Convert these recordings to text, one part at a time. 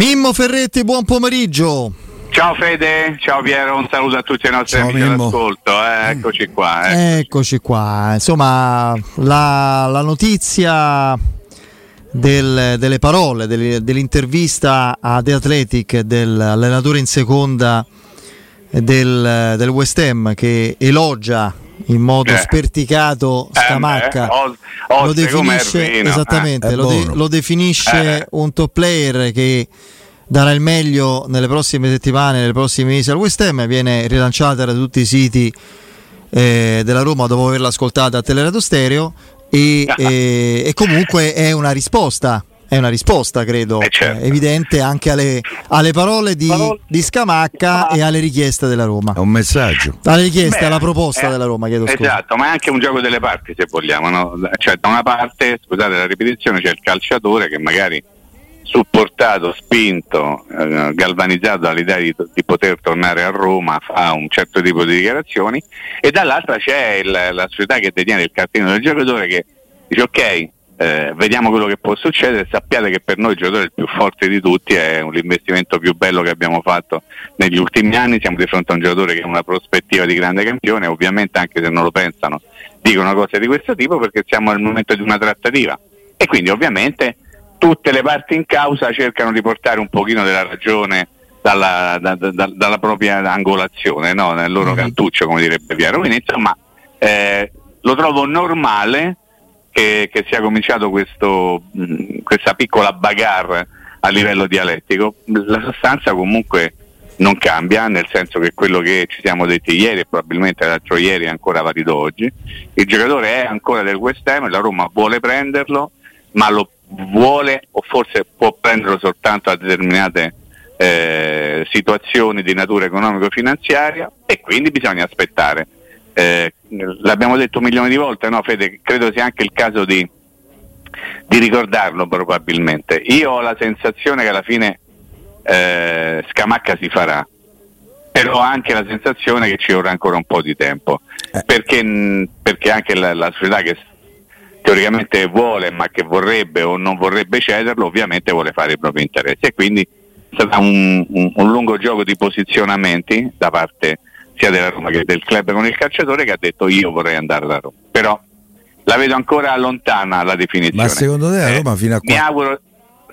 Mimmo Ferretti, buon pomeriggio. Ciao Fede, ciao Piero, un saluto a tutti i nostri Ciao, amici Mimmo. all'ascolto. Eh, eccoci qua. eh. Eccoci qua. Insomma, la, la notizia del- delle parole, delle- dell'intervista a The Athletic dell'allenatore in seconda del, del West Ham che elogia in modo Eh. sperticato Scamacca. Eh, os- lo definisce esattamente, eh. lo, de- lo definisce Eh. un top player che darà il meglio nelle prossime settimane, nei prossimi mesi al West Ham, viene rilanciata da tutti i siti eh, della Roma dopo averla ascoltata a Teleradio Stereo e, e- e comunque è una risposta. È una risposta, credo, certo. eh, evidente anche alle, alle parole di, di Scamacca e alle richieste della Roma. È un messaggio. Alle richieste, Beh, alla proposta eh, della Roma, chiedo scusa. Esatto, ma è anche un gioco delle parti se vogliamo. no? Cioè, da una parte, scusate la ripetizione, c'è il calciatore che magari supportato, spinto, eh, galvanizzato dall'idea di, di poter tornare a Roma fa un certo tipo di dichiarazioni e dall'altra c'è il- la società che detiene il cartino del giocatore che dice ok, eh, vediamo quello che può succedere, sappiate che per noi il giocatore il più forte di tutti è un- l'investimento più bello che abbiamo fatto negli ultimi anni, siamo di fronte a un giocatore che ha una prospettiva di grande campione, ovviamente anche se non lo pensano dicono cose di questo tipo perché siamo al momento di una trattativa e quindi ovviamente tutte le parti in causa cercano di portare un pochino della ragione dalla, da- da- da- dalla propria angolazione, no? nel loro cantuccio come direbbe Piero. Quindi insomma eh, lo trovo normale che, che sia cominciato questo, mh, questa piccola bagarre a livello dialettico. La sostanza comunque non cambia, nel senso che quello che ci siamo detti ieri e probabilmente l'altro ieri è ancora valido oggi, il giocatore è ancora del West Ham, la Roma vuole prenderlo, ma lo vuole o forse può prenderlo soltanto a determinate eh, situazioni di natura economico-finanziaria e quindi bisogna aspettare. Eh, l'abbiamo detto un milione di volte, no Fede? Credo sia anche il caso di, di ricordarlo probabilmente. Io ho la sensazione che alla fine eh, Scamacca si farà, però ho anche la sensazione che ci vorrà ancora un po' di tempo, perché, mh, perché anche la, la società che teoricamente vuole ma che vorrebbe o non vorrebbe cederlo ovviamente vuole fare i propri interessi e quindi sarà un, un- un lungo gioco di posizionamenti da parte sia della Roma che del club con il calciatore che ha detto io vorrei andare da Roma però la vedo ancora lontana la definizione Ma secondo te la Roma fino a mi quando... auguro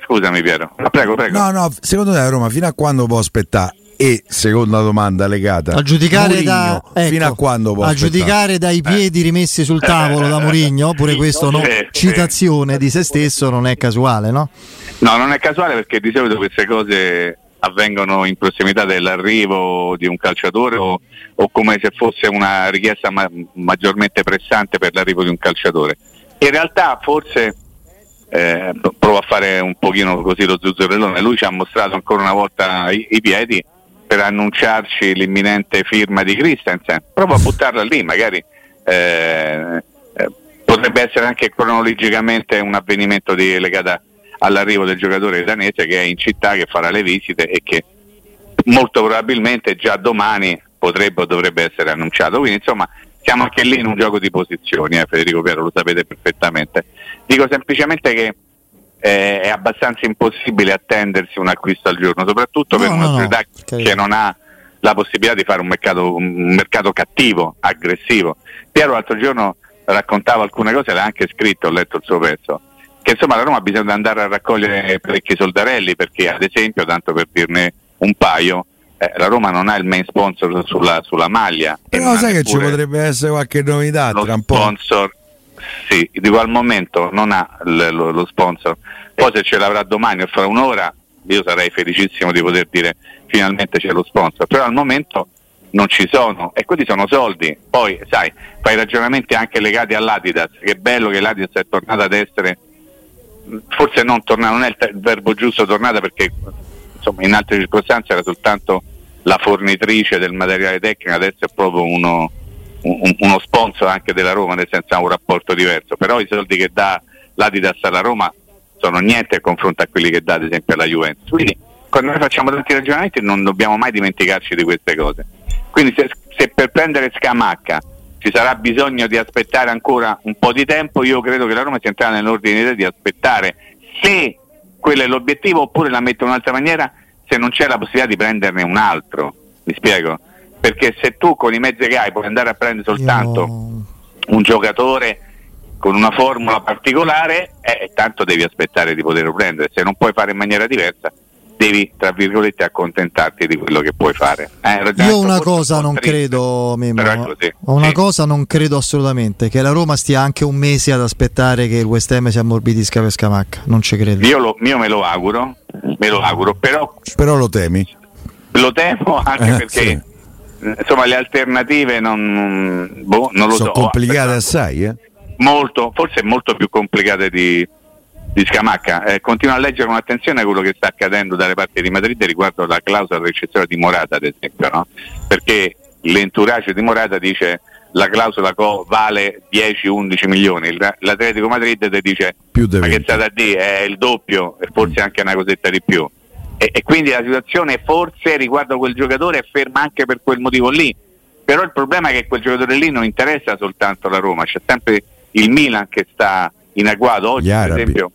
scusami Piero ma prego prego No, no, secondo te la Roma fino a quando può aspettare? E seconda domanda legata. A giudicare, Mourinho, da, ecco, fino a quando può a aspettare? giudicare dai piedi rimessi sul tavolo da Mourinho, pure questo no, citazione di se stesso non è casuale, no? No, non è casuale perché di solito queste cose avvengono in prossimità dell'arrivo di un calciatore o, o come se fosse una richiesta ma- maggiormente pressante per l'arrivo di un calciatore. In realtà forse eh, provo a fare un pochino così lo zuzzurellone, lui ci ha mostrato ancora una volta i, i piedi per annunciarci l'imminente firma di Christensen, provo a buttarla lì, magari eh, eh, potrebbe essere anche cronologicamente un avvenimento di- legato all'arrivo del giocatore danese che è in città, che farà le visite e che molto probabilmente già domani potrebbe o dovrebbe essere annunciato. Quindi insomma siamo anche lì in un gioco di posizioni, eh, Federico Piero, lo sapete perfettamente. Dico semplicemente che eh, è abbastanza impossibile attendersi un acquisto al giorno, soprattutto per No, una no, no, società carità. che non ha la possibilità di fare un mercato, un mercato cattivo, aggressivo. Piero l'altro giorno raccontava alcune cose, l'ha anche scritto, ho letto il suo pezzo, che insomma la Roma bisogna andare a raccogliere parecchi soldarelli perché ad esempio, tanto per dirne un paio, eh, la Roma non ha il main sponsor sulla, sulla maglia. Però sai che ci potrebbe essere qualche novità lo tra un po'. sponsor. Sì, dico al momento non ha l- lo, lo sponsor. Poi se ce l'avrà domani o fra un'ora io sarei felicissimo di poter dire finalmente c'è lo sponsor. Però al momento non ci sono e quelli sono soldi. Poi sai fai ragionamenti anche legati all'Adidas. Che bello che l'Adidas è tornata ad essere forse non tornata non è il, verbo giusto tornata perché insomma in altre circostanze era soltanto la fornitrice del materiale tecnico adesso è proprio uno un- uno sponsor anche della Roma, nel senso ha un rapporto diverso, però i soldi che dà l'Adidas alla Roma sono niente a confronto a quelli che dà ad esempio alla Juventus. Quindi quando noi facciamo tanti ragionamenti non dobbiamo mai dimenticarci di queste cose. Quindi se, se per prendere Scamacca ci sarà bisogno di aspettare ancora un po' di tempo, io credo che la Roma sia entrata nell'ordine di aspettare se quello è l'obiettivo, oppure la metto in un'altra maniera, se non c'è la possibilità di prenderne un altro. Mi spiego? Perché se tu con i mezzi che hai puoi andare a prendere soltanto Io- un giocatore con una formula particolare, eh, tanto devi aspettare di poterlo prendere. Se non puoi fare in maniera diversa, devi, tra virgolette, accontentarti di quello che puoi fare. Eh, Io una cosa non triste, credo, Mimmo, una Sì. cosa non credo assolutamente, che la Roma stia anche un mese ad aspettare che il West Ham si ammorbidisca per Scamacca, non ci credo. Io, lo- io me lo auguro, me lo auguro, però Però lo temi. lo temo anche Eh, perché sì. insomma le alternative non, boh, non lo Sono so. complicate Aspetta, assai, eh? molto, forse molto più complicate di, di Scamacca. Eh, continuo a leggere con attenzione quello che sta accadendo dalle parti di Madrid riguardo la clausola recessione di Morata, ad esempio, no? perché l'entourage di Morata dice la clausola co- vale 10-11 milioni, Il- l'Atletico Madrid ti dice ma che 20. state a dire, è il doppio e forse anche una cosetta di più. E, e quindi la situazione forse riguardo quel giocatore è ferma anche per quel motivo lì. Però il problema è che quel giocatore lì non interessa soltanto la Roma, c'è sempre il Milan che sta in agguato. Oggi per esempio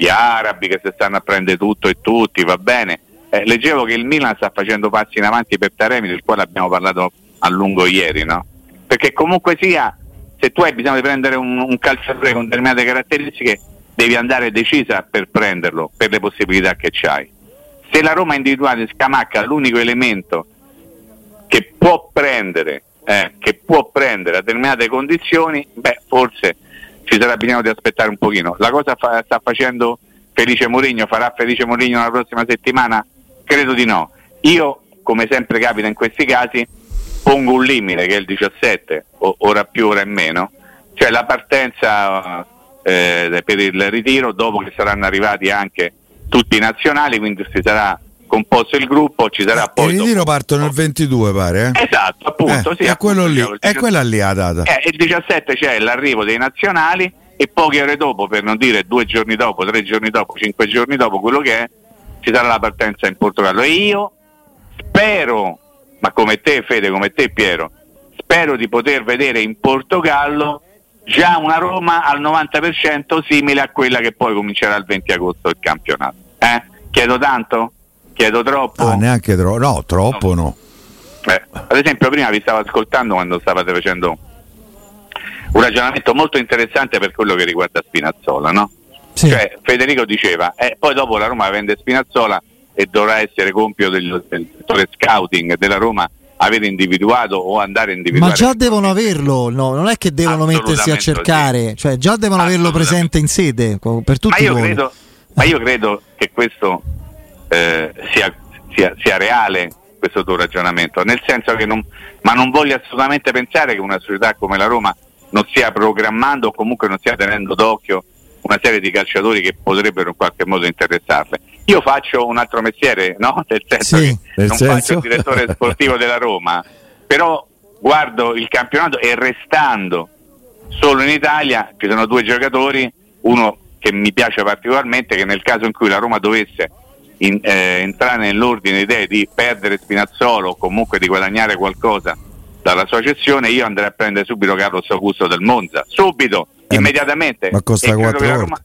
gli arabi che si stanno a prendere tutto e tutti, va bene. Eh, leggevo che il Milan sta facendo passi in avanti per Taremi, del quale abbiamo parlato a lungo ieri, no? Perché comunque sia, se tu hai bisogno di prendere un, un calciatore con determinate caratteristiche, devi andare decisa per prenderlo, per le possibilità che c'hai. Se la Roma ha individuato in Scamacca l'unico elemento che può prendere, eh, che può prendere a determinate condizioni, beh, forse ci sarà bisogno di aspettare un pochino. La cosa fa- sta facendo Felice Mourinho, farà Felice Mourinho la prossima settimana? Credo di no. Io, come sempre capita in questi casi, pongo un limite che è il 17, o- ora più, ora in meno, cioè la partenza eh, per il ritiro dopo che saranno arrivati anche tutti i nazionali, quindi si sarà composto il gruppo, ci sarà Il poi... ritiro dopo- partono il 22, pare, eh? Esatto, appunto, Eh, sì, è quello appunto, lì, il è 17 quella lì la data. eh, il 17 c'è l'arrivo dei nazionali e poche ore dopo, per non dire due giorni dopo, tre giorni dopo, cinque giorni dopo, quello che è, ci sarà la partenza in Portogallo. E io spero, ma come te Fede, come te Piero, spero di poter vedere in Portogallo già una Roma al 90% simile a quella che poi comincerà il 20 agosto il campionato. Eh? Chiedo tanto? Chiedo troppo? Ah, neanche troppo. No, troppo no. Eh, ad esempio prima vi stavo ascoltando quando stavate facendo un ragionamento molto interessante per quello che riguarda Spinazzola, no? Sì. Cioè, Federico diceva, eh, poi dopo la Roma vende Spinazzola e dovrà essere compito del, settore scouting della Roma aver individuato o andare a individuare. Ma già devono averlo, no, non è che devono mettersi a cercare, cioè già devono averlo presente in sede per tutti ma, io credo, ma io credo che questo eh, sia, sia- sia reale, questo tuo ragionamento, nel senso che non, ma non voglio assolutamente pensare che una società come la Roma non stia programmando o comunque non stia tenendo d'occhio una serie di calciatori che potrebbero in qualche modo interessarle. Io faccio un altro mestiere, no? Nel senso Sì. che Nel non senso? faccio il direttore sportivo della Roma, però guardo il campionato e restando solo in Italia ci sono due giocatori, uno che mi piace particolarmente, che nel caso in cui la Roma dovesse in- eh, entrare nell'ordine di idee di perdere Spinazzolo o comunque di guadagnare qualcosa dalla sua cessione, io andrei a prendere subito Carlos Augusto del Monza, subito, Eh, immediatamente. ma costa E credo quattro che la volte.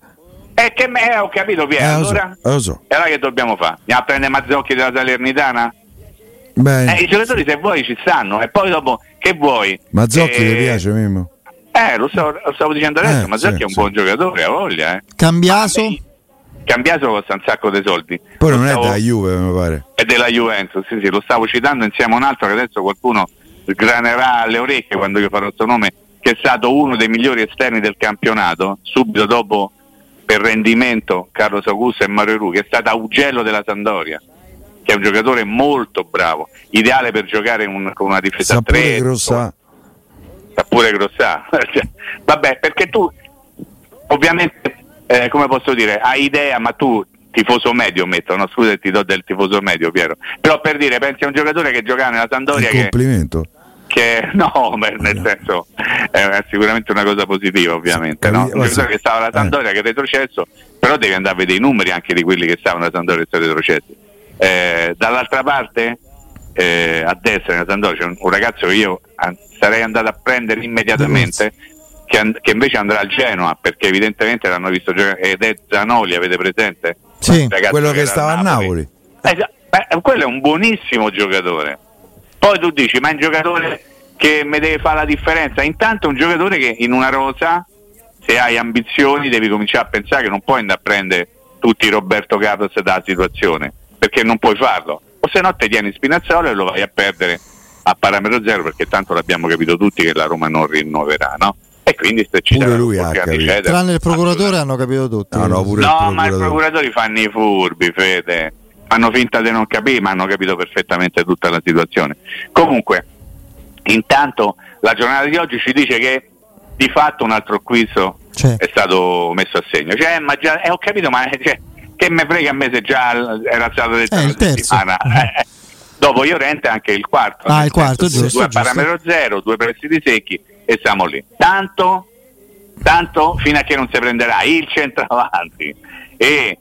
Eh, che me, eh, ho capito Piero, Eh, lo so, allora, lo so. e allora che dobbiamo fare? Andiamo a prendere Mazzocchi della Salernitana? Beh, Eh, I giocatori se vuoi ci stanno e poi dopo che vuoi? Mazzocchi Eh, ti piace, Mimmo? Eh, lo, stavo- lo stavo dicendo adesso, Eh, Mazzocchi sì, è un sì. buon giocatore, ha voglia, eh. Cambiaso? Cambiaso costa un sacco di soldi. Poi Lo non è stavo- da Juve, mi pare. è della Juventus, sì, sì, lo stavo citando insieme a un altro che adesso qualcuno sgranerà alle orecchie quando io farò il suo nome, che è stato uno dei migliori esterni del campionato, subito dopo per rendimento Carlos Augusto e Mario Ru, che è stato Augello della Sandoria, che è un giocatore molto bravo, ideale per giocare un- con una difesa pure 3. grossa. Sa pure grossa. Cioè, Vabbè, perché tu ovviamente, eh, come posso dire, hai idea, ma tu tifoso medio metto, no? scusa ti do del tifoso medio Piero, però per dire, pensi a un giocatore che giocava nella Sandoria che, complimento. che no, beh, nel senso è sicuramente una cosa positiva ovviamente, no? Un giocatore che stava alla Sandoria che è retrocesso, però devi andare a vedere i numeri anche di quelli che stavano alla Sandoria e sono retrocessi. Eh, dall'altra parte, eh, a destra nella Sandoria c'è un, un ragazzo che io sarei andato a prendere immediatamente, che, an- che invece andrà al Genoa, perché evidentemente l'hanno visto giocare, ed è Zanoli, avete presente? sì, quello che, che stava a Napoli. Napoli. Eh, beh, quello è un buonissimo giocatore. Poi tu dici, ma è un giocatore che mi deve fare la differenza. Intanto è un giocatore che in una rosa, se hai ambizioni, devi cominciare a pensare che non puoi andare a prendere tutti Roberto Carlos dalla situazione, perché non puoi farlo. O se no te tieni Spinazzola e lo vai a perdere a parametro zero, perché tanto l'abbiamo capito tutti che la Roma non rinnoverà, no? E quindi se ci pure lui ha capito. Tranne il procuratore hanno capito tutti. No, no, no ma i procuratori fanno i furbi, Fede. Fanno finta di non capire, ma hanno capito perfettamente tutta la situazione. Comunque, intanto la giornata di oggi ci dice che di fatto un altro quiz cioè. è stato messo a segno. Cioè, ma già, eh, ho capito, ma cioè, che me frega a me se già era stato detto eh, la settimana. Eh, dopo Iorente anche il quarto. Ah, il quarto, giusto. Due parametro zero, due prestiti secchi e siamo lì. Tanto, tanto fino a che non si prenderà il centravanti e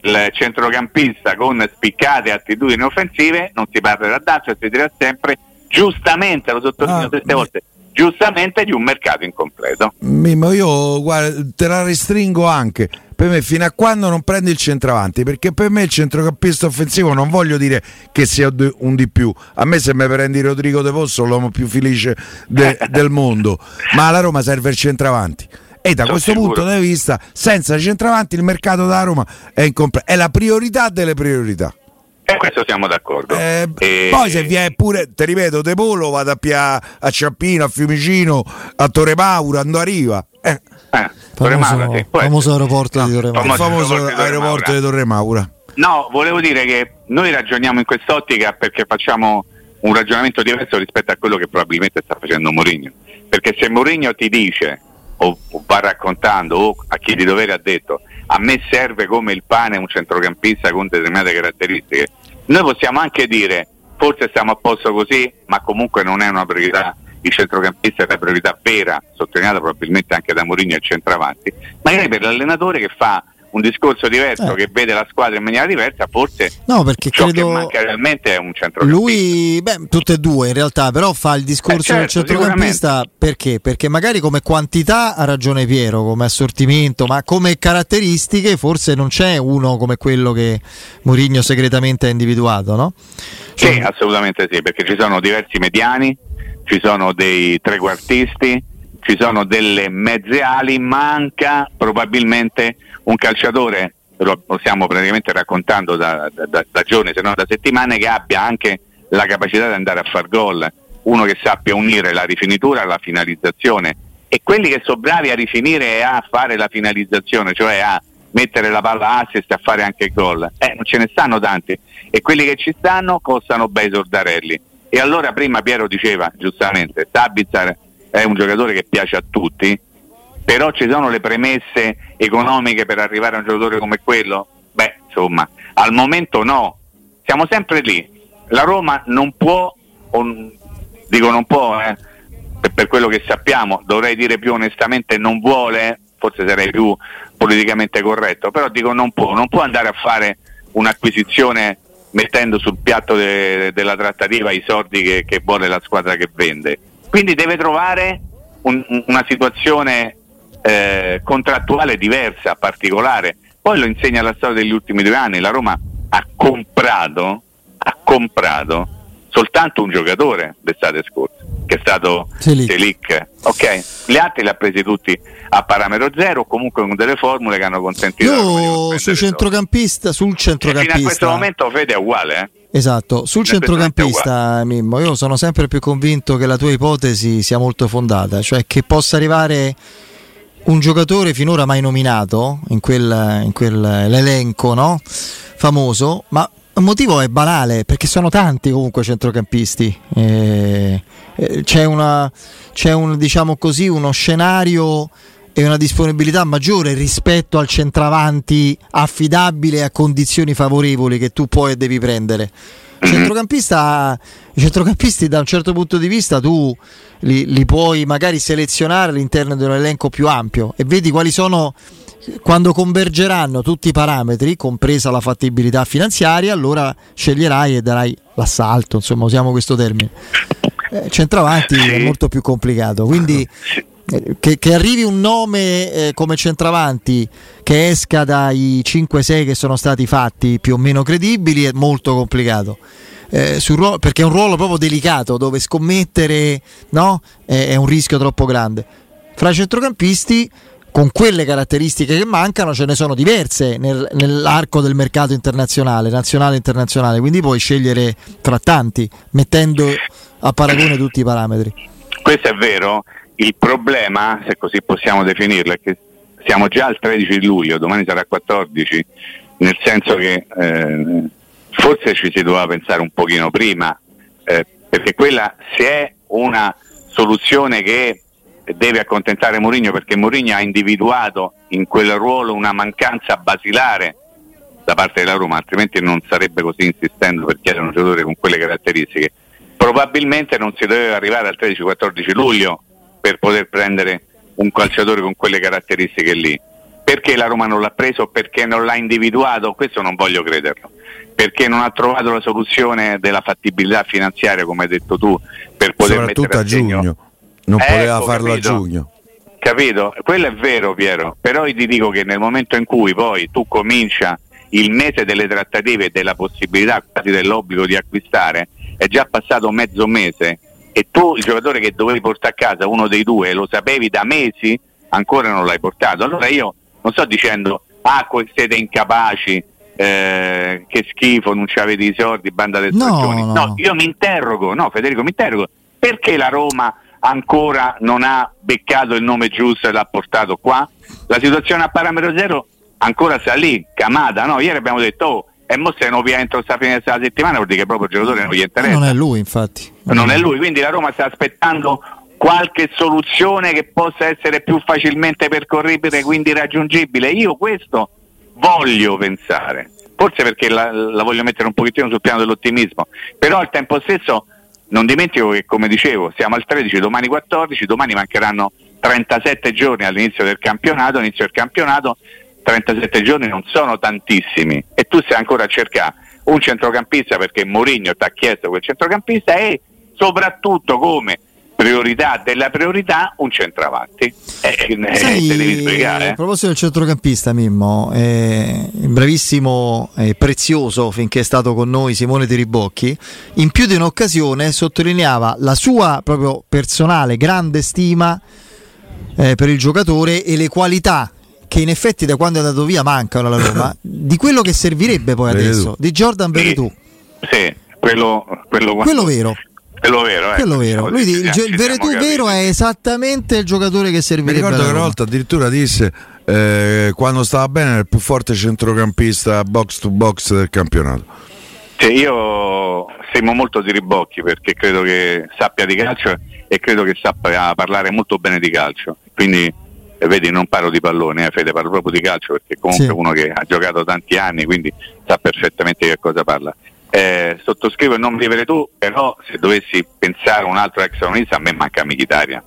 il centrocampista con spiccate attitudini offensive, non si parlerà d'altro, si dirà sempre giustamente, lo sottolineo ah, volte, giustamente di un mercato incompleto. Mimmo, io guarda, te la restringo anche. Per me, fino a quando non prendi il centravanti, perché per me il centrocampista offensivo non voglio dire che sia un di più. A me, se mi prendi Rodrigo De Posso, l'uomo più felice de, del mondo, ma alla Roma serve il centravanti. E da Sono questo sicuro. punto di vista, senza centravanti, il mercato da Roma è incompleto. È la priorità delle priorità. E questo siamo d'accordo. Eh, e... Poi se vi è pure, ti ripeto, De Polo vado a, Pia, a Ciampino, a Fiumicino, a Torre Maura, andò a Riva. Eh. Torre sì. famoso aeroporto no, di Torre Maura. Il famoso aeroporto, aeroporto di Torre Maura. No, volevo dire che noi ragioniamo in quest'ottica perché facciamo un ragionamento diverso rispetto a quello che probabilmente sta facendo Mourinho. Perché se Mourinho ti dice o, o va raccontando o a chi di dovere ha detto a me serve come il pane un centrocampista con determinate caratteristiche. Noi possiamo anche dire forse stiamo a posto così, ma comunque non è una priorità. Il centrocampista è la priorità vera, sottolineata probabilmente anche da Mourinho e centravanti, magari per l'allenatore che fa un discorso diverso eh. che vede la squadra in maniera diversa, forse no, perché ciò credo che manca realmente è un centrocampista. Lui, beh, tutte e due in realtà, però fa il discorso eh, certo, del centrocampista perché? Perché magari come quantità ha ragione Piero, come assortimento, ma come caratteristiche forse non c'è uno come quello che Mourinho segretamente ha individuato, no? Sì, cioè... assolutamente sì, perché ci sono diversi mediani, ci sono dei trequartisti, ci sono delle mezze ali, manca probabilmente un calciatore, lo stiamo praticamente raccontando da, da, da giorni, se non da settimane, che abbia anche la capacità di andare a far gol, uno che sappia unire la rifinitura alla finalizzazione. E quelli che sono bravi a rifinire e a fare la finalizzazione, cioè a mettere la palla assist e a fare anche gol, eh, non ce ne stanno tanti. E quelli che ci stanno costano bei sordarelli. E allora prima Piero diceva giustamente, Sabizar è un giocatore che piace a tutti, però ci sono le premesse economiche per arrivare a un giocatore come quello? Beh, insomma, al momento no, siamo sempre lì. La Roma non può, o, dico non può, eh, per, per, quello che sappiamo, dovrei dire più onestamente non vuole, forse sarei più politicamente corretto, però dico non può, non può andare a fare un'acquisizione mettendo sul piatto de, della trattativa i soldi che, che vuole la squadra che vende quindi deve trovare un, una situazione eh, contrattuale diversa, particolare. Poi lo insegna la storia degli ultimi due anni. La Roma ha comprato, ha comprato soltanto un giocatore l'estate scorsa, che è stato Selic. Ok, gli altri li ha presi tutti a parametro zero, comunque con delle formule che hanno consentito. Io sul centrocampista, sul centrocampista. fino a questo momento Fede è uguale, eh? Esatto, sul centrocampista Mimmo, io sono sempre più convinto che la tua ipotesi sia molto fondata, cioè che possa arrivare un giocatore finora mai nominato in, quel, in quell'elenco no? famoso, ma il motivo è banale perché sono tanti comunque centrocampisti. Eh, eh, c'è, una, c'è un, diciamo così, uno scenario e una disponibilità maggiore rispetto al centravanti affidabile a condizioni favorevoli che tu puoi e devi prendere. Centrocampista, I centrocampisti da un certo punto di vista tu li, li puoi magari selezionare all'interno di un elenco più ampio e vedi quali sono quando convergeranno tutti i parametri, compresa la fattibilità finanziaria, allora sceglierai e darai l'assalto, insomma usiamo questo termine. Eh, centravanti è molto più complicato, quindi che, che, arrivi un nome eh, come centravanti che esca dai 5-6 che sono stati fatti più o meno credibili è molto complicato. Eh, ruolo, perché è un ruolo proprio delicato dove scommettere no? è, è un rischio troppo grande. Fra i centrocampisti con quelle caratteristiche che mancano ce ne sono diverse nel, nell'arco del mercato internazionale, nazionale e internazionale, quindi puoi scegliere tra tanti, mettendo a paragone tutti i parametri. Questo è vero, il problema, se così possiamo definirlo, è che siamo già al 13 luglio, domani sarà 14, nel senso che eh, forse ci si doveva pensare un pochino prima, eh, perché quella se è una soluzione che deve accontentare Mourinho perché Mourinho ha individuato in quel ruolo una mancanza basilare da parte della Roma, altrimenti non sarebbe così insistendo per chiedere un giocatore con quelle caratteristiche. Probabilmente non si doveva arrivare al 13-14 luglio per poter prendere un calciatore con quelle caratteristiche lì. Perché la Roma non l'ha preso? Perché non l'ha individuato? Questo non voglio crederlo. Perché non ha trovato la soluzione della fattibilità finanziaria, come hai detto tu, per poter Soprattutto mettere a giugno. Non ecco, poteva farlo capito? a giugno. Capito? Quello è vero, Piero. Però io ti dico che nel momento in cui poi tu comincia il mese delle trattative e della possibilità quasi dell'obbligo di acquistare, è già passato mezzo mese e tu il giocatore che dovevi portare a casa, uno dei due, lo sapevi da mesi, ancora non l'hai portato. Allora io non sto dicendo, ah, siete incapaci, eh, che schifo, non ci avete i soldi, banda del no, no. no, io mi interrogo, no Federico, mi interrogo, perché la Roma ancora non ha beccato il nome giusto e l'ha portato qua. La situazione a parametro zero ancora sta lì, Camada, no? Ieri abbiamo detto, oh, e mo se non vi entro sta fine della settimana vuol dire che proprio il giocatore non gli interessa. Non è lui, infatti. Non è lui, quindi la Roma sta aspettando qualche soluzione che possa essere più facilmente percorribile, quindi raggiungibile. Io questo voglio pensare, forse perché la, la voglio mettere un pochettino sul piano dell'ottimismo, però al tempo stesso non dimentico che, come dicevo, siamo al 13, domani 14, domani mancheranno 37 giorni all'inizio del campionato, inizio del campionato, 37 giorni non sono tantissimi. E tu stai ancora a cercare un centrocampista perché Mourinho ti ha chiesto quel centrocampista e soprattutto come priorità della priorità un centravanti. Eh, eh Sai, te devi spiegare. Eh? A proposito del centrocampista, Mimmo, eh, bravissimo e prezioso finché è stato con noi Simone Tiribocchi, in più di un'occasione sottolineava la sua proprio personale grande stima eh, per il giocatore e le qualità che in effetti da quando è andato via mancano alla Roma, di quello che servirebbe poi adesso, di Jordan Veretù. Sì quello, quello, quello vero quello vero, eh. quello vero. Lui, il, il, Veretù vero è esattamente il giocatore che servirebbe. Mi ricordo che una volta addirittura disse eh, quando stava bene era il più forte centrocampista box to box del campionato. Cioè io stimo molto di Ribocchi perché credo che sappia di calcio e credo che sappia parlare molto bene di calcio. Quindi eh, vedi non parlo di pallone, eh, Fede, parlo proprio di calcio perché comunque sì. uno che ha giocato tanti anni, quindi sa perfettamente che cosa parla eh, sottoscrivo il nome di Veretù, però se dovessi pensare a un altro ex ronista a me manca Michitaria.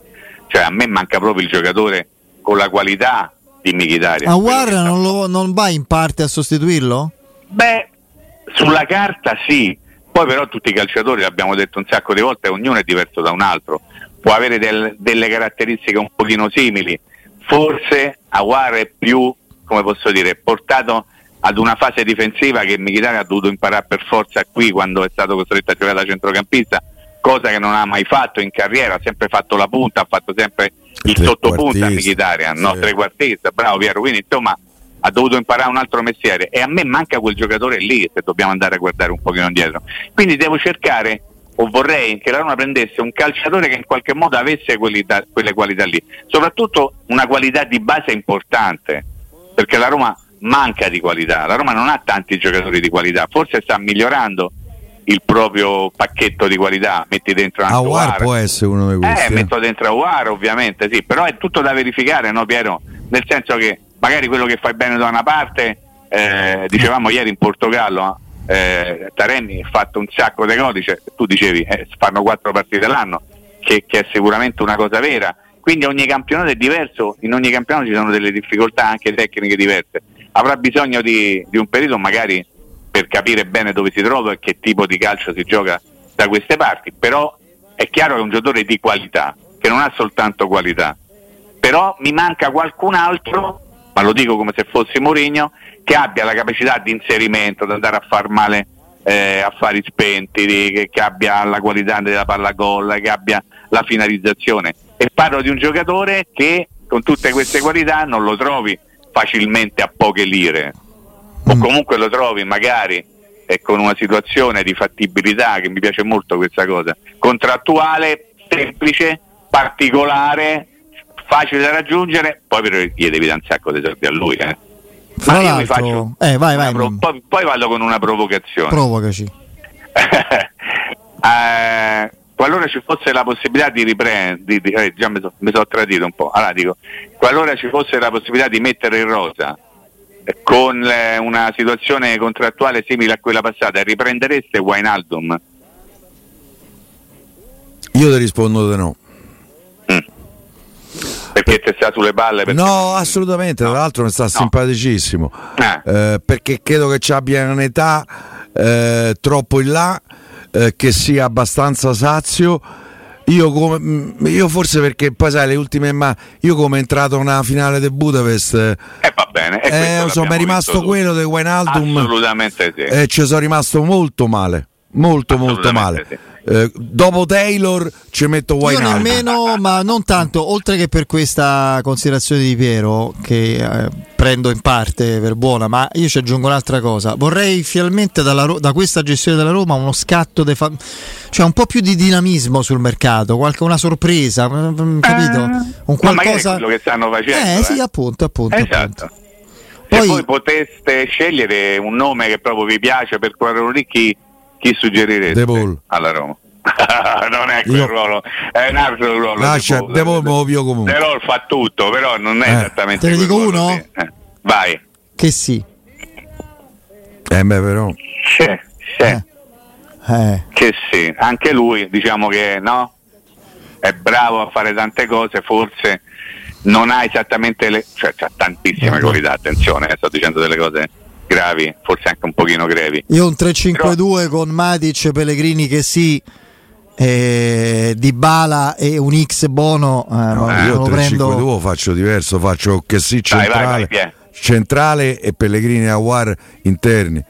Cioè a me manca proprio il giocatore con la qualità di Michitaria. A Guarda non, lo, non va in parte a sostituirlo? Beh, sulla carta sì, poi però tutti i calciatori, l'abbiamo detto un sacco di volte, ognuno è diverso da un altro, può avere del, delle caratteristiche un pochino simili, forse Aguar è più, come posso dire, portato ad una fase difensiva che Mkhitaryan ha dovuto imparare per forza qui quando è stato costretto a giocare da centrocampista, cosa che non ha mai fatto in carriera, ha sempre fatto la punta, ha fatto sempre il sottopunta Mkhitaryan, sì. no, trequartista, bravo Piero, quindi insomma ha dovuto imparare un altro mestiere e a me manca quel giocatore lì se dobbiamo andare a guardare un pochino indietro. Quindi devo cercare o vorrei che la Roma prendesse un calciatore che in qualche modo avesse qualità, quelle qualità lì, soprattutto una qualità di base importante, perché la Roma manca di qualità. La Roma non ha tanti giocatori di qualità, forse sta migliorando il proprio pacchetto di qualità, metti dentro anche Aguar può essere uno di questi. Eh, eh, metto dentro Aguar ovviamente, sì, però è tutto da verificare, no Piero? Nel senso che magari quello che fai bene da una parte, eh, dicevamo ieri in Portogallo, eh, Taremi ha fatto un sacco di codice, tu dicevi eh, fanno quattro partite all'anno, che, che è sicuramente una cosa vera, quindi ogni campionato è diverso, in ogni campionato ci sono delle difficoltà anche tecniche diverse avrà bisogno di, di, un periodo magari per capire bene dove si trova e che tipo di calcio si gioca da queste parti, però è chiaro che è un giocatore di qualità, che non ha soltanto qualità, però mi manca qualcun altro, ma lo dico come se fossi Mourinho, che abbia la capacità di inserimento, di andare a far male eh, affari spenti, di, che, che, abbia la qualità della palla gol, che abbia la finalizzazione. E parlo di un giocatore che con tutte queste qualità non lo trovi facilmente a poche lire, o mm. comunque lo trovi magari eh, con una situazione di fattibilità, che mi piace molto questa cosa, contrattuale, semplice, particolare, facile da raggiungere, poi però gli devi dare un sacco di soldi a lui. Eh. Ma io mi faccio eh, vai, vai, pro- poi, poi, vado con una provocazione. Provocaci. eh, qualora ci fosse la possibilità di riprendere, eh, già mi sono so tradito un po', allora dico, qualora ci fosse la possibilità di mettere in rosa eh, con eh, una situazione contrattuale simile a quella passata, riprendereste Wijnaldum? Io ti rispondo di no. Mm. Perché ti sta sulle palle? No, non... assolutamente, no. tra l'altro mi sta no. simpaticissimo. Eh. Eh, perché credo che ci abbia un'età eh, troppo in là, eh, che sia abbastanza sazio. Io, come, mm, io, forse perché poi sai le ultime ma io come entrato una finale del Budapest eh va bene eh, insomma è rimasto quello del Wijnaldum assolutamente sì e eh, ci sono rimasto molto male molto molto male sì. Eh, dopo Taylor ci metto Wijnaldum. Io nemmeno, ma non tanto, oltre che per questa considerazione di Piero, che eh, prendo in parte per buona, ma io ci aggiungo un'altra cosa. Vorrei finalmente dalla, da questa gestione della Roma uno scatto, fa- cioè un po' più di dinamismo sul mercato, qualche, una sorpresa, mm, mm, capito? Eh, un qualcosa... quello che stanno facendo. Eh, sì, appunto, appunto. Esatto. appunto. Se poi, voi poteste scegliere un nome che proprio vi piace per quello lì, chi suggerirete alla Roma? non è quel Io... ruolo, è un altro ruolo. Lascia, De Paul pio comunque. De Paul fa tutto, però non è eh. esattamente Te ne dico uno? Eh. Vai. Che sì. Eh beh però. Sì, sì. Eh. Eh. Che sì, anche lui diciamo che no, è bravo a fare tante cose, forse non ha esattamente le... cioè ha tantissime qualità, attenzione, eh, sto dicendo delle cose gravi, forse anche un pochino grevi. Io un 3-5-2 Però... con Matic, Pellegrini che sì, eh, Di Bala e un X Bono. Eh, no, io lo 3-5-2 prendo... faccio diverso, faccio che sì centrale, vai, vai, centrale e Pellegrini e Aguar interni.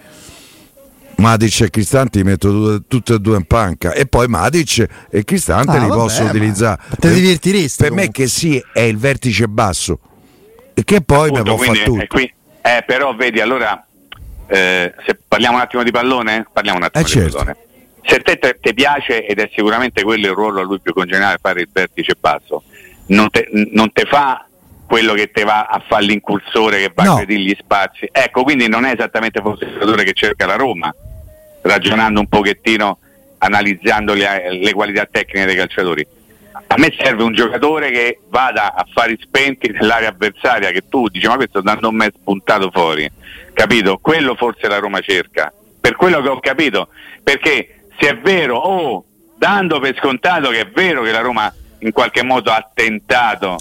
Matic e Cristante li metto tutti e due in panca e poi Matic e Cristante ah, li vabbè, posso utilizzare. Te divertiresti. Per comunque. me che sì è il vertice basso e che poi Appunto, mi può fare tutto. Qui, eh, però vedi allora eh, se parliamo un attimo di pallone, parliamo un attimo eh di certo. pallone. Se te, te, te, piace ed è sicuramente quello il ruolo a lui più congeniale fare il vertice basso, non te, non te fa quello che te va a fare l'incursore che va no. a credere gli spazi. Ecco, quindi non è esattamente forse il giocatore che cerca la Roma, ragionando un pochettino, analizzando le, le qualità tecniche dei calciatori. A me serve un giocatore che vada a fare spenti nell'area avversaria, che tu dici ma questo dando un me spuntato fuori. Capito? Quello forse la Roma cerca, per quello che ho capito, perché se è vero, o oh, dando per scontato che è vero che la Roma in qualche modo ha tentato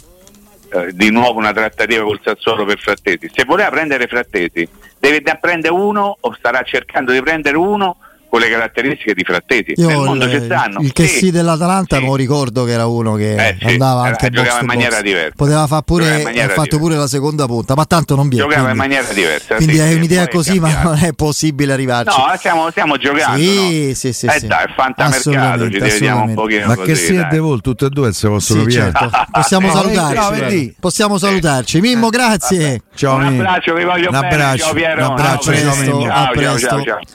eh, di nuovo una trattativa col Sassuolo per Frattesi, se voleva prendere Frattesi deve prendere uno o starà cercando di prendere uno con le caratteristiche di Frattesi. Io Nel mondo il, ci stanno. Il che sì, sì dell'Atalanta sì. non ricordo che era uno che eh, sì. andava anche era, giocava in maniera diversa. Poteva fare pure ha fatto diversa. pure la seconda punta, ma tanto non viene. Giocava quindi, in maniera diversa. Quindi è un'idea così, ma non è possibile arrivarci. No, stiamo, stiamo giocando. Sì, no? sì, sì. Eh dai, fantamercato, ci vediamo un pochino. Ma che sia De Vol, tutte e due se possono sì, certo. Possiamo salutarci. Possiamo salutarci. Mimmo, grazie. Ciao, un abbraccio, vi voglio bene. Ciao Piero. Un abbraccio, a presto.